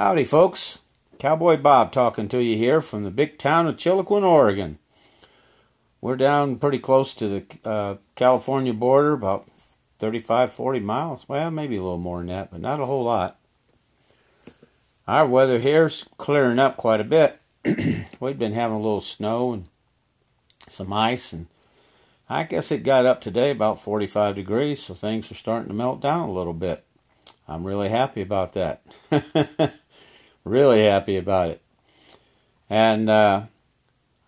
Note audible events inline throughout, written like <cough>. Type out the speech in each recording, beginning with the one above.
Howdy, folks. Cowboy Bob talking to you here from the big town of Chiloquin, Oregon. We're down pretty close to the uh, California border, about 35, 40 miles. Well, maybe a little more than that, but not a whole lot. Our weather here's clearing up quite a bit. <clears throat> We've been having a little snow and some ice, and I guess it got up today about 45 degrees, so things are starting to melt down a little bit. I'm really happy about that. <laughs> really happy about it. And uh,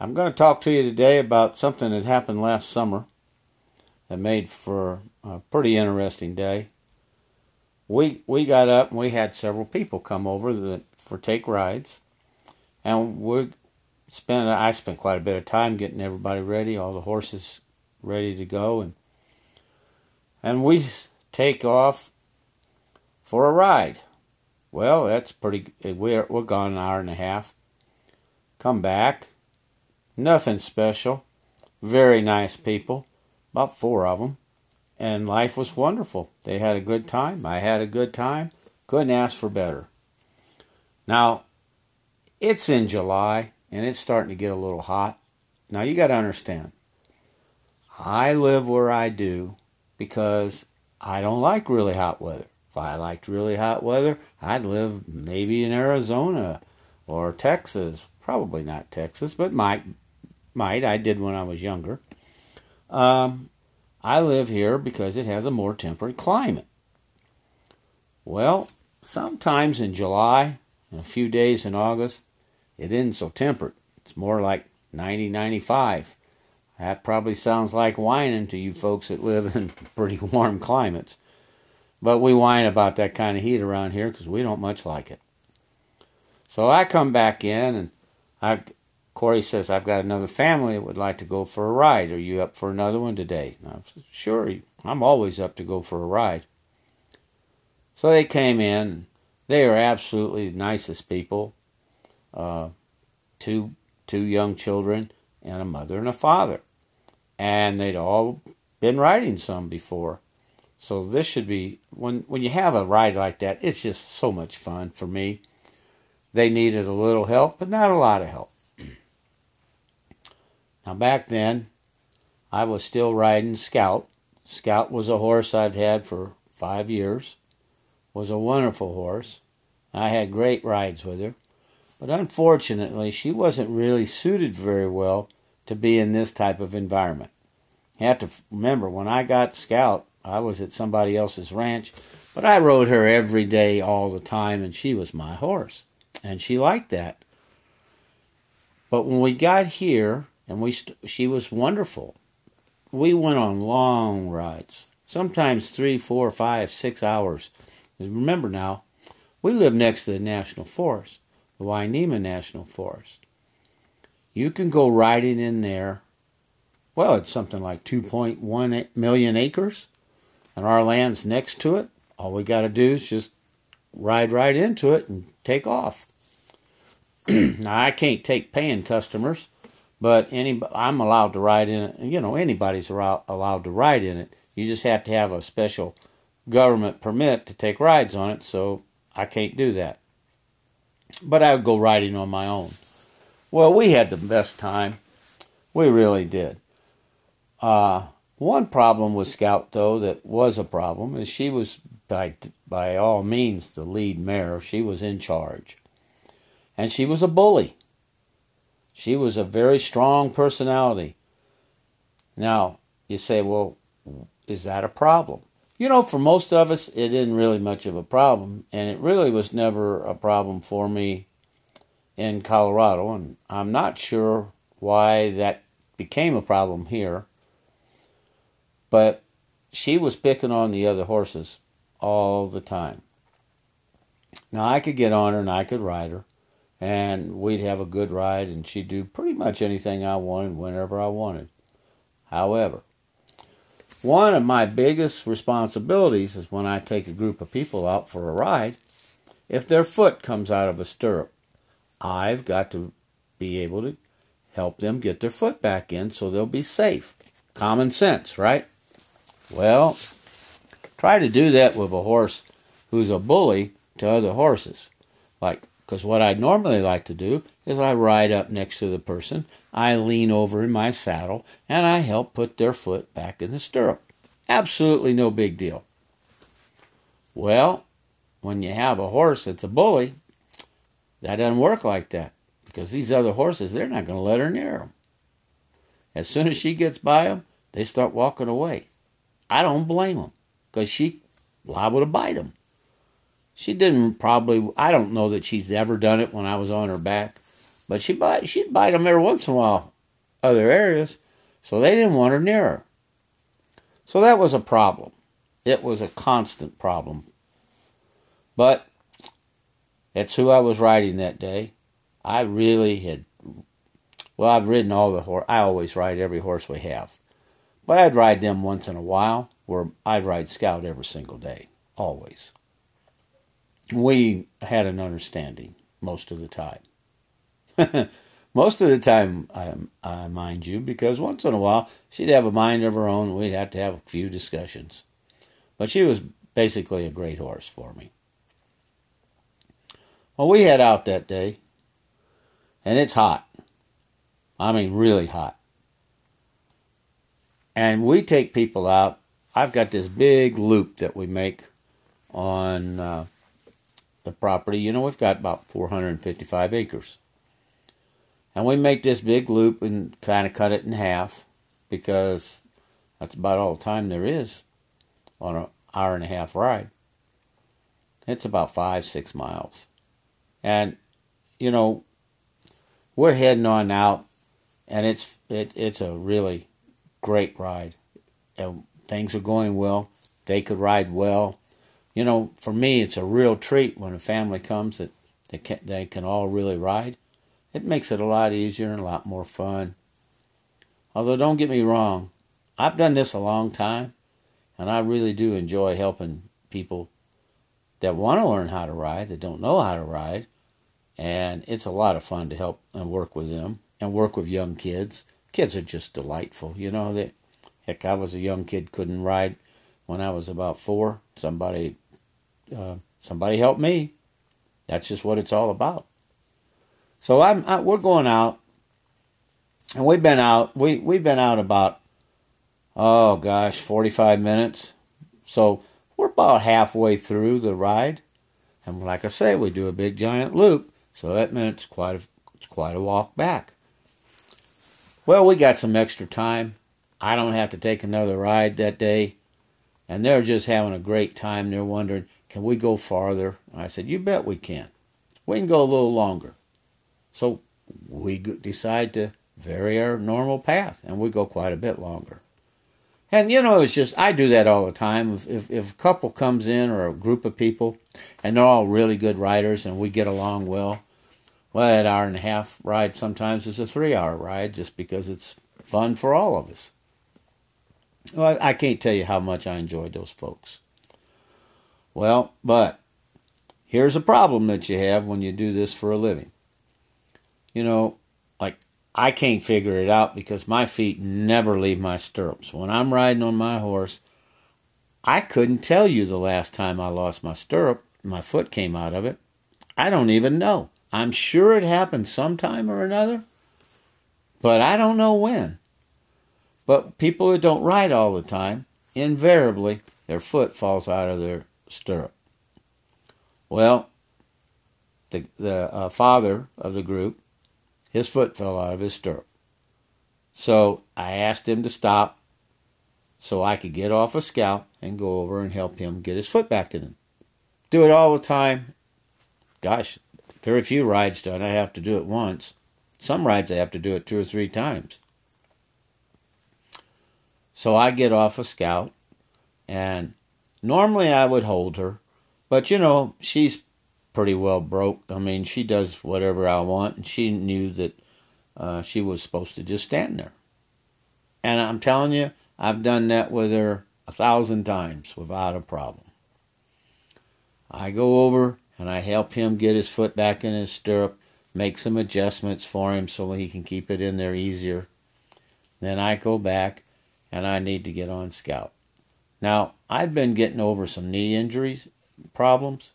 I'm going to talk to you today about something that happened last summer that made for a pretty interesting day. We we got up and we had several people come over that, for take rides, and we spent I spent quite a bit of time getting everybody ready, all the horses ready to go, and and we take off for a ride. Well, that's pretty. Eh, we're we're gone an hour and a half. Come back. Nothing special. Very nice people. About four of them, and life was wonderful. They had a good time. I had a good time. Couldn't ask for better. Now, it's in July and it's starting to get a little hot. Now you got to understand. I live where I do because I don't like really hot weather. If I liked really hot weather, I'd live maybe in Arizona or Texas. Probably not Texas, but might. Might. I did when I was younger. Um, I live here because it has a more temperate climate. Well, sometimes in July and a few days in August, it isn't so temperate. It's more like 90, 95. That probably sounds like whining to you folks that live in <laughs> pretty warm climates. But we whine about that kind of heat around here because we don't much like it. So I come back in and I, Corey says, I've got another family that would like to go for a ride. Are you up for another one today? And I said, sure, I'm always up to go for a ride. So they came in. They are absolutely the nicest people. Uh, two two young children and a mother and a father, and they'd all been riding some before. So this should be when when you have a ride like that, it's just so much fun for me. They needed a little help, but not a lot of help. <clears throat> now back then, I was still riding Scout. Scout was a horse I'd had for five years. Was a wonderful horse. I had great rides with her. But unfortunately, she wasn't really suited very well to be in this type of environment. You have to remember, when I got Scout, I was at somebody else's ranch, but I rode her every day, all the time, and she was my horse. And she liked that. But when we got here, and we st- she was wonderful. We went on long rides, sometimes three, four, five, six hours. Remember now, we live next to the national forest, the Winema National Forest. You can go riding in there. Well, it's something like 2.1 million acres and our land's next to it, all we got to do is just ride right into it and take off. <clears throat> now I can't take paying customers, but any I'm allowed to ride in it. You know, anybody's allowed to ride in it. You just have to have a special government permit to take rides on it, so I can't do that. But I would go riding on my own. Well, we had the best time. We really did. Uh, one problem with Scout, though, that was a problem, is she was by by all means the lead mare. She was in charge, and she was a bully. She was a very strong personality. Now you say, well, is that a problem? You know, for most of us, it isn't really much of a problem, and it really was never a problem for me in Colorado, and I'm not sure why that became a problem here. But she was picking on the other horses all the time. Now I could get on her and I could ride her, and we'd have a good ride, and she'd do pretty much anything I wanted whenever I wanted. However, one of my biggest responsibilities is when I take a group of people out for a ride, if their foot comes out of a stirrup, I've got to be able to help them get their foot back in so they'll be safe. Common sense, right? Well, try to do that with a horse who's a bully to other horses. Like, because what I normally like to do is I ride up next to the person, I lean over in my saddle, and I help put their foot back in the stirrup. Absolutely no big deal. Well, when you have a horse that's a bully, that doesn't work like that because these other horses, they're not going to let her near them. As soon as she gets by them, they start walking away. I don't blame him because she liable to bite him. She didn't probably. I don't know that she's ever done it when I was on her back, but she bite. She'd bite them every once in a while, other areas. So they didn't want her near her. So that was a problem. It was a constant problem. But that's who I was riding that day. I really had. Well, I've ridden all the horse. I always ride every horse we have, but I'd ride them once in a while. Where I'd ride Scout every single day, always. We had an understanding most of the time. <laughs> most of the time, I, I mind you, because once in a while she'd have a mind of her own. And we'd have to have a few discussions, but she was basically a great horse for me. Well, we head out that day, and it's hot. I mean, really hot. And we take people out. I've got this big loop that we make on uh, the property. You know, we've got about 455 acres. And we make this big loop and kind of cut it in half because that's about all the time there is on an hour and a half ride. It's about five, six miles. And, you know, we're heading on out and it's it, it's a really great ride. And things are going well. They could ride well. You know, for me, it's a real treat when a family comes that they can, they can all really ride. It makes it a lot easier and a lot more fun. Although, don't get me wrong, I've done this a long time, and I really do enjoy helping people that want to learn how to ride, that don't know how to ride. And it's a lot of fun to help and work with them and work with young kids. Kids are just delightful. You know, that heck, I was a young kid, couldn't ride when I was about four. Somebody, uh, somebody helped me. That's just what it's all about. So I'm, I, we're going out, and we've been out. We we've been out about, oh gosh, forty five minutes. So we're about halfway through the ride, and like I say, we do a big giant loop. So that meant it's quite a, it's quite a walk back. Well, we got some extra time. I don't have to take another ride that day. And they're just having a great time. They're wondering, can we go farther? And I said, you bet we can. We can go a little longer. So we decide to vary our normal path, and we go quite a bit longer. And you know, it's just I do that all the time. If, if, if a couple comes in or a group of people, and they're all really good riders, and we get along well, well, that hour and a half ride sometimes is a three-hour ride, just because it's fun for all of us. Well, I can't tell you how much I enjoyed those folks. Well, but here's a problem that you have when you do this for a living. You know, like I can't figure it out because my feet never leave my stirrups. When I'm riding on my horse, I couldn't tell you the last time I lost my stirrup, my foot came out of it. I don't even know. I'm sure it happened sometime or another, but I don't know when. But people that don't ride all the time, invariably, their foot falls out of their stirrup. Well, the, the uh, father of the group his foot fell out of his stirrup. So I asked him to stop so I could get off a scout and go over and help him get his foot back in. Do it all the time. Gosh, very few rides do I have to do it once. Some rides I have to do it two or three times. So I get off a scout, and normally I would hold her, but you know, she's pretty well broke. I mean, she does whatever I want, and she knew that uh, she was supposed to just stand there. And I'm telling you, I've done that with her a thousand times without a problem. I go over and I help him get his foot back in his stirrup, make some adjustments for him so he can keep it in there easier. Then I go back and I need to get on scout. Now, I've been getting over some knee injuries problems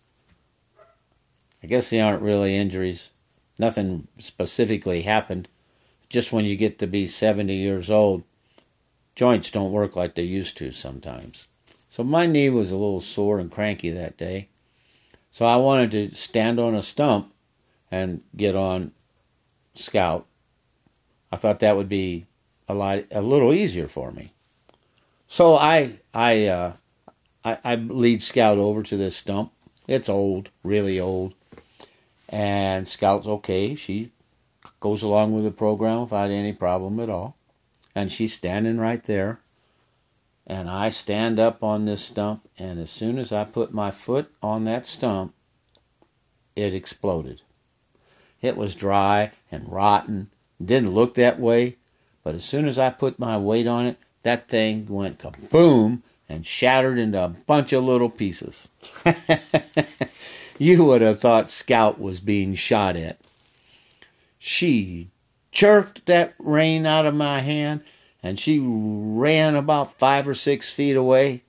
I guess they aren't really injuries. Nothing specifically happened. Just when you get to be 70 years old, joints don't work like they used to sometimes. So my knee was a little sore and cranky that day. So I wanted to stand on a stump and get on scout. I thought that would be a lot a little easier for me. So I I uh, I, I lead scout over to this stump. It's old, really old, and scout's okay. She goes along with the program without any problem at all, and she's standing right there. And I stand up on this stump, and as soon as I put my foot on that stump, it exploded. It was dry and rotten. Didn't look that way, but as soon as I put my weight on it, that thing went kaboom and shattered into a bunch of little pieces. <laughs> you would have thought Scout was being shot at. She jerked that rein out of my hand and she ran about five or six feet away.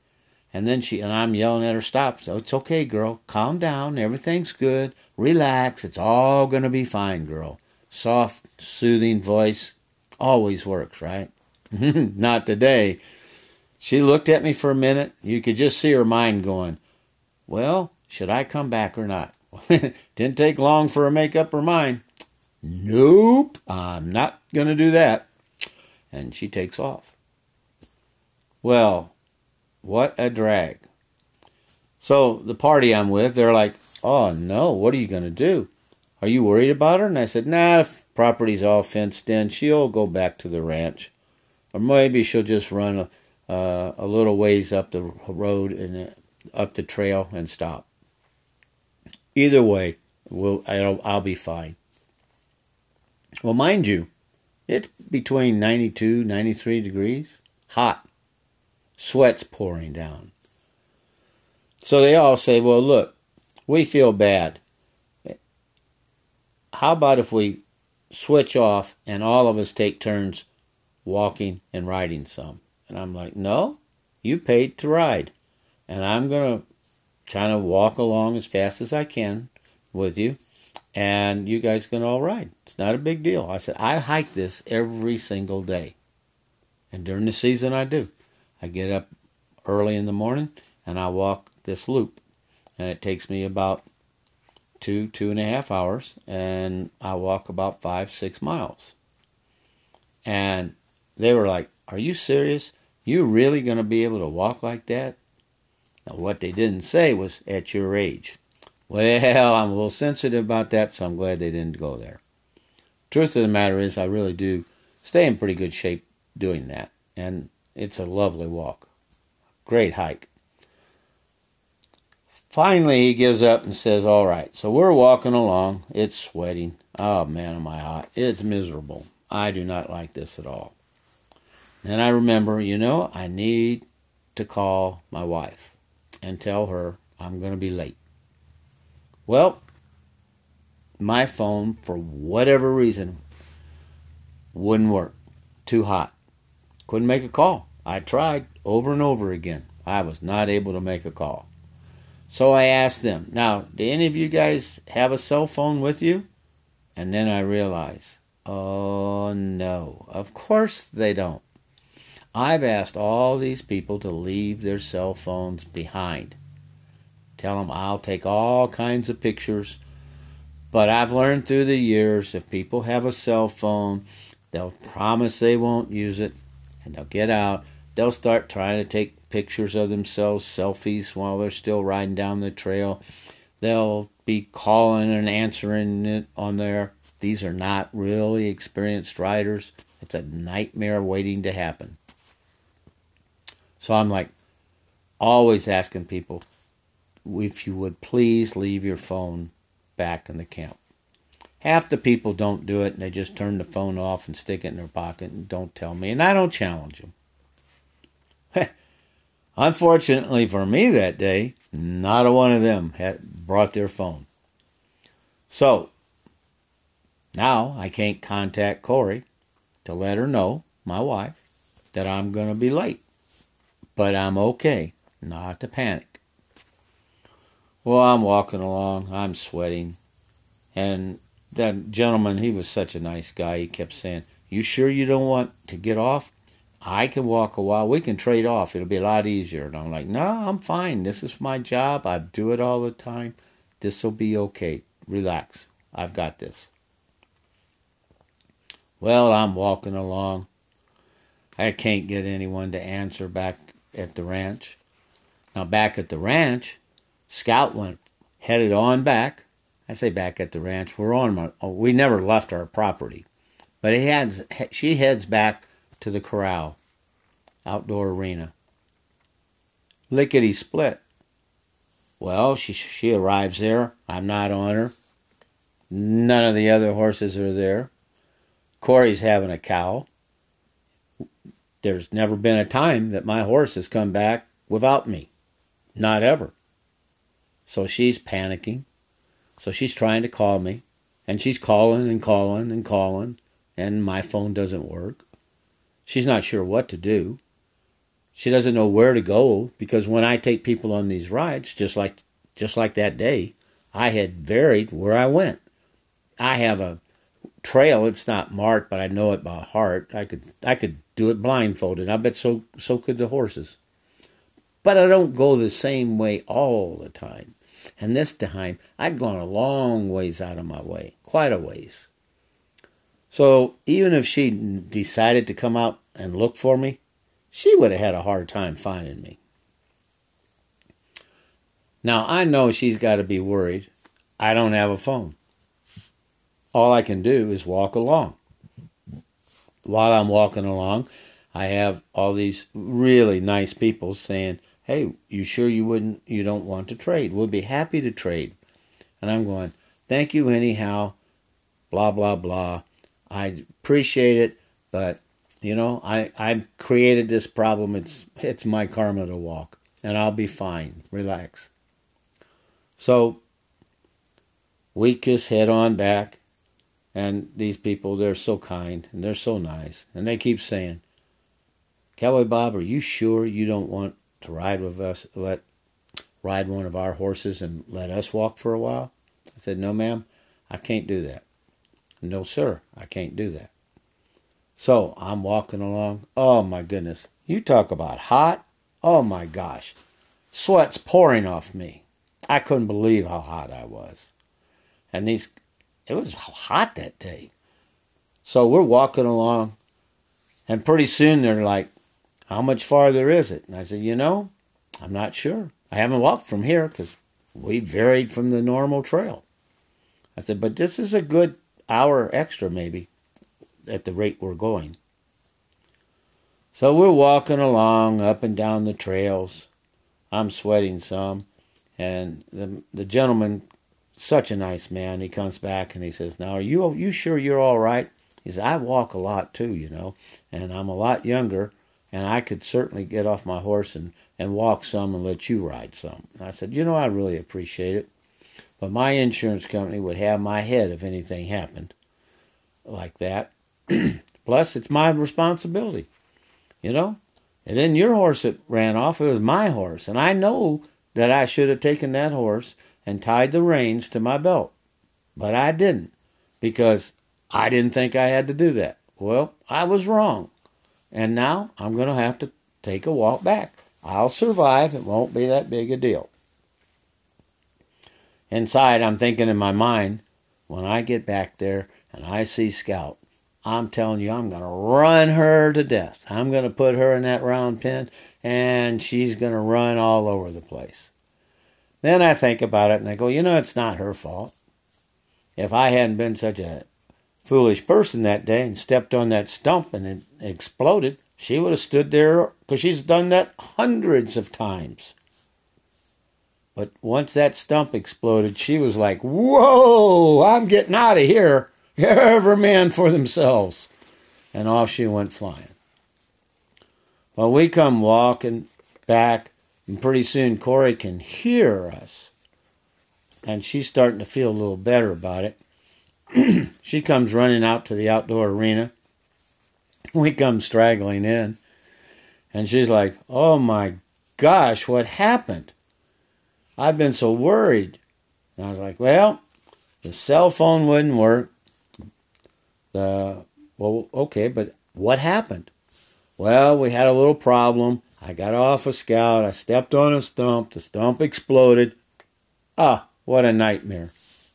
And then she, and I'm yelling at her, stop. So it's okay, girl. Calm down. Everything's good. Relax. It's all going to be fine, girl. Soft, soothing voice always works, right? <laughs> Not today. She looked at me for a minute. You could just see her mind going, Well, should I come back or not? <laughs> Didn't take long for her to make up her mind. Nope, I'm not going to do that. And she takes off. Well, what a drag. So the party I'm with, they're like, Oh no, what are you going to do? Are you worried about her? And I said, Nah, property's all fenced in. She'll go back to the ranch. Or maybe she'll just run a, uh, a little ways up the road and uh, up the trail and stop. Either way, we'll, I'll, I'll be fine. Well, mind you, it's between 92, 93 degrees, hot, sweat's pouring down. So they all say, well, look, we feel bad. How about if we switch off and all of us take turns walking and riding some? And I'm like, no, you paid to ride. And I'm going to kind of walk along as fast as I can with you. And you guys can all ride. It's not a big deal. I said, I hike this every single day. And during the season, I do. I get up early in the morning and I walk this loop. And it takes me about two, two and a half hours. And I walk about five, six miles. And they were like, Are you serious? You really going to be able to walk like that? Now, what they didn't say was at your age. Well, I'm a little sensitive about that, so I'm glad they didn't go there. Truth of the matter is, I really do stay in pretty good shape doing that, and it's a lovely walk. Great hike. Finally, he gives up and says, All right, so we're walking along. It's sweating. Oh man, am I hot. It's miserable. I do not like this at all. Then I remember, you know, I need to call my wife and tell her I'm going to be late. Well, my phone, for whatever reason, wouldn't work. Too hot. Couldn't make a call. I tried over and over again. I was not able to make a call. So I asked them, now, do any of you guys have a cell phone with you? And then I realized, oh no, of course they don't. I've asked all these people to leave their cell phones behind. Tell them I'll take all kinds of pictures. But I've learned through the years if people have a cell phone, they'll promise they won't use it and they'll get out. They'll start trying to take pictures of themselves, selfies while they're still riding down the trail. They'll be calling and answering it on there. These are not really experienced riders. It's a nightmare waiting to happen. So I'm like always asking people if you would please leave your phone back in the camp. Half the people don't do it and they just turn the phone off and stick it in their pocket and don't tell me, and I don't challenge them. <laughs> Unfortunately for me that day, not a one of them had brought their phone. So now I can't contact Corey to let her know, my wife, that I'm going to be late but I'm okay, not to panic. Well, I'm walking along, I'm sweating, and that gentleman, he was such a nice guy. He kept saying, You sure you don't want to get off? I can walk a while. We can trade off. It'll be a lot easier. And I'm like, No, I'm fine. This is my job. I do it all the time. This will be okay. Relax. I've got this. Well, I'm walking along. I can't get anyone to answer back at the ranch. Now, back at the ranch, Scout went headed on back I say back at the ranch. We're on my. Oh, we never left our property, but he heads. She heads back to the corral, outdoor arena. Lickety split. Well, she she arrives there. I'm not on her. None of the other horses are there. Corey's having a cow. There's never been a time that my horse has come back without me. Not ever. So she's panicking. So she's trying to call me, and she's calling and calling and calling, and my phone doesn't work. She's not sure what to do. She doesn't know where to go because when I take people on these rides, just like just like that day, I had varied where I went. I have a trail. It's not marked, but I know it by heart. I could I could do it blindfolded. I bet so so could the horses. But I don't go the same way all the time. And this time, I'd gone a long ways out of my way, quite a ways. So even if she decided to come out and look for me, she would have had a hard time finding me. Now, I know she's got to be worried. I don't have a phone. All I can do is walk along. While I'm walking along, I have all these really nice people saying, hey, you sure you wouldn't, you don't want to trade? We'll be happy to trade. And I'm going, thank you anyhow, blah, blah, blah. I appreciate it, but you know, I, I created this problem. It's, it's my karma to walk and I'll be fine. Relax. So we just head on back and these people, they're so kind and they're so nice. And they keep saying, Cowboy Bob, are you sure you don't want to ride with us, let ride one of our horses and let us walk for a while? I said, No, ma'am, I can't do that. No, sir, I can't do that. So I'm walking along. Oh my goodness. You talk about hot. Oh my gosh. Sweat's pouring off me. I couldn't believe how hot I was. And these, it was hot that day. So we're walking along, and pretty soon they're like, how much farther is it? And I said, You know, I'm not sure. I haven't walked from here because we varied from the normal trail. I said, But this is a good hour extra, maybe, at the rate we're going. So we're walking along up and down the trails. I'm sweating some. And the, the gentleman, such a nice man, he comes back and he says, Now, are you, you sure you're all right? He says, I walk a lot too, you know, and I'm a lot younger and I could certainly get off my horse and, and walk some and let you ride some. And I said, You know, I really appreciate it. But my insurance company would have my head if anything happened like that. <clears throat> Plus, it's my responsibility. You know? It isn't your horse that ran off, it was my horse. And I know that I should have taken that horse and tied the reins to my belt. But I didn't because I didn't think I had to do that. Well, I was wrong. And now I'm going to have to take a walk back. I'll survive. It won't be that big a deal. Inside, I'm thinking in my mind, when I get back there and I see Scout, I'm telling you, I'm going to run her to death. I'm going to put her in that round pen and she's going to run all over the place. Then I think about it and I go, you know, it's not her fault. If I hadn't been such a foolish person that day and stepped on that stump and it exploded, she would have stood there because she's done that hundreds of times. But once that stump exploded, she was like, Whoa, I'm getting out of here. <laughs> Every man for themselves. And off she went flying. Well, we come walking back, and pretty soon Corey can hear us. And she's starting to feel a little better about it. <clears throat> she comes running out to the outdoor arena. We come straggling in. And she's like, Oh my gosh, what happened? I've been so worried. And I was like, well, the cell phone wouldn't work. The well, okay, but what happened? Well, we had a little problem. I got off a scout. I stepped on a stump. The stump exploded. Ah, what a nightmare.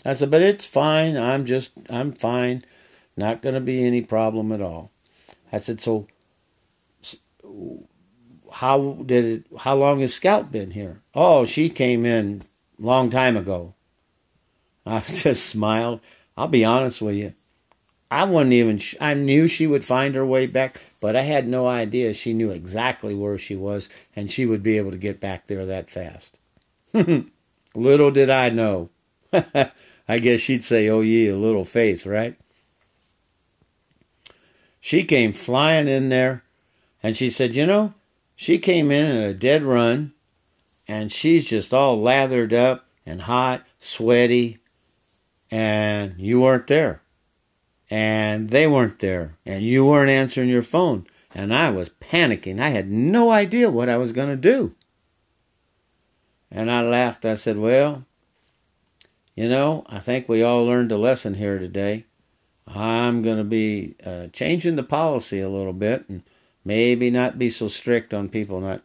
I said, but it's fine. I'm just, I'm fine. Not going to be any problem at all. I said, so how did it, how long has Scout been here? Oh, she came in long time ago. I <laughs> just smiled. I'll be honest with you. I wasn't even, I knew she would find her way back, but I had no idea she knew exactly where she was and she would be able to get back there that fast. <laughs> little did I know. <laughs> I guess she'd say, oh, ye, a little faith, right? She came flying in there and she said, you know, she came in in a dead run and she's just all lathered up and hot, sweaty, and you weren't there and they weren't there, and you weren't answering your phone, and I was panicking. I had no idea what I was going to do. And I laughed. I said, Well, you know, I think we all learned a lesson here today. I'm going to be uh, changing the policy a little bit and maybe not be so strict on people not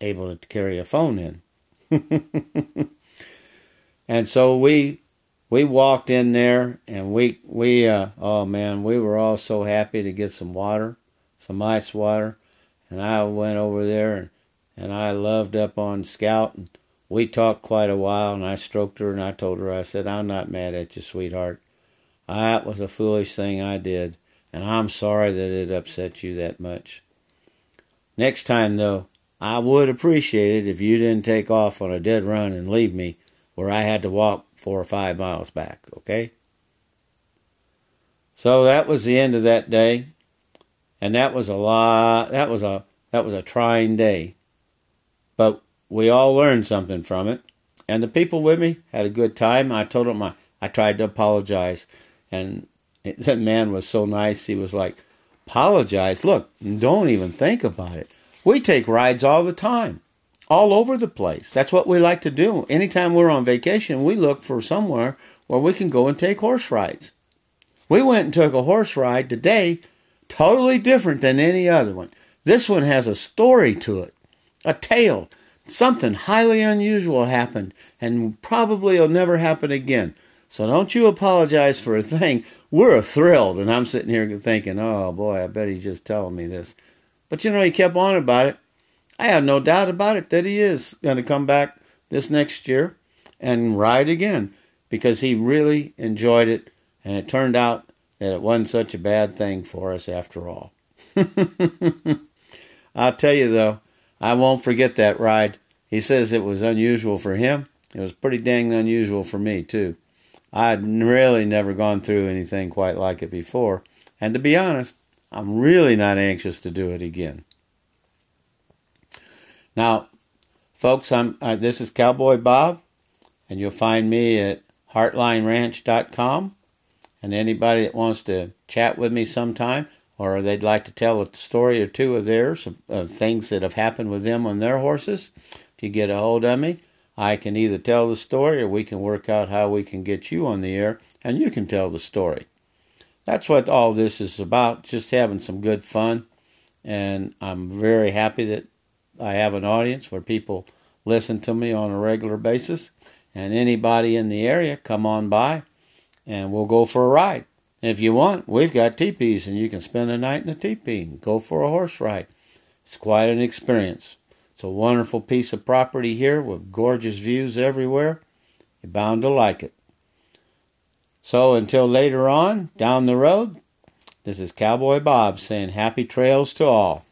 able to carry a phone in. <laughs> and so we we walked in there and we we uh, oh man we were all so happy to get some water some ice water and i went over there and, and i loved up on scout and we talked quite a while and i stroked her and i told her i said i'm not mad at you sweetheart ah, that was a foolish thing i did and i'm sorry that it upset you that much next time though i would appreciate it if you didn't take off on a dead run and leave me where i had to walk four or five miles back, okay? So that was the end of that day. And that was a lot that was a that was a trying day. But we all learned something from it. And the people with me had a good time. I told them I, I tried to apologize. And it, that man was so nice. He was like, apologize. Look, don't even think about it. We take rides all the time all over the place. That's what we like to do. Anytime we're on vacation, we look for somewhere where we can go and take horse rides. We went and took a horse ride today, totally different than any other one. This one has a story to it, a tale. Something highly unusual happened, and probably will never happen again. So don't you apologize for a thing. We're thrilled, and I'm sitting here thinking, oh boy, I bet he's just telling me this. But you know, he kept on about it. I have no doubt about it that he is going to come back this next year and ride again because he really enjoyed it and it turned out that it wasn't such a bad thing for us after all. <laughs> I'll tell you though, I won't forget that ride. He says it was unusual for him. It was pretty dang unusual for me too. I'd really never gone through anything quite like it before, and to be honest, I'm really not anxious to do it again. Now, folks, I'm uh, this is Cowboy Bob, and you'll find me at heartlineranch.com. And anybody that wants to chat with me sometime, or they'd like to tell a story or two of theirs, of, things that have happened with them on their horses, if you get a hold of me, I can either tell the story or we can work out how we can get you on the air and you can tell the story. That's what all this is about, just having some good fun. And I'm very happy that I have an audience where people listen to me on a regular basis. And anybody in the area, come on by and we'll go for a ride. If you want, we've got teepees and you can spend a night in a teepee and go for a horse ride. It's quite an experience. It's a wonderful piece of property here with gorgeous views everywhere. You're bound to like it. So until later on, down the road, this is Cowboy Bob saying happy trails to all.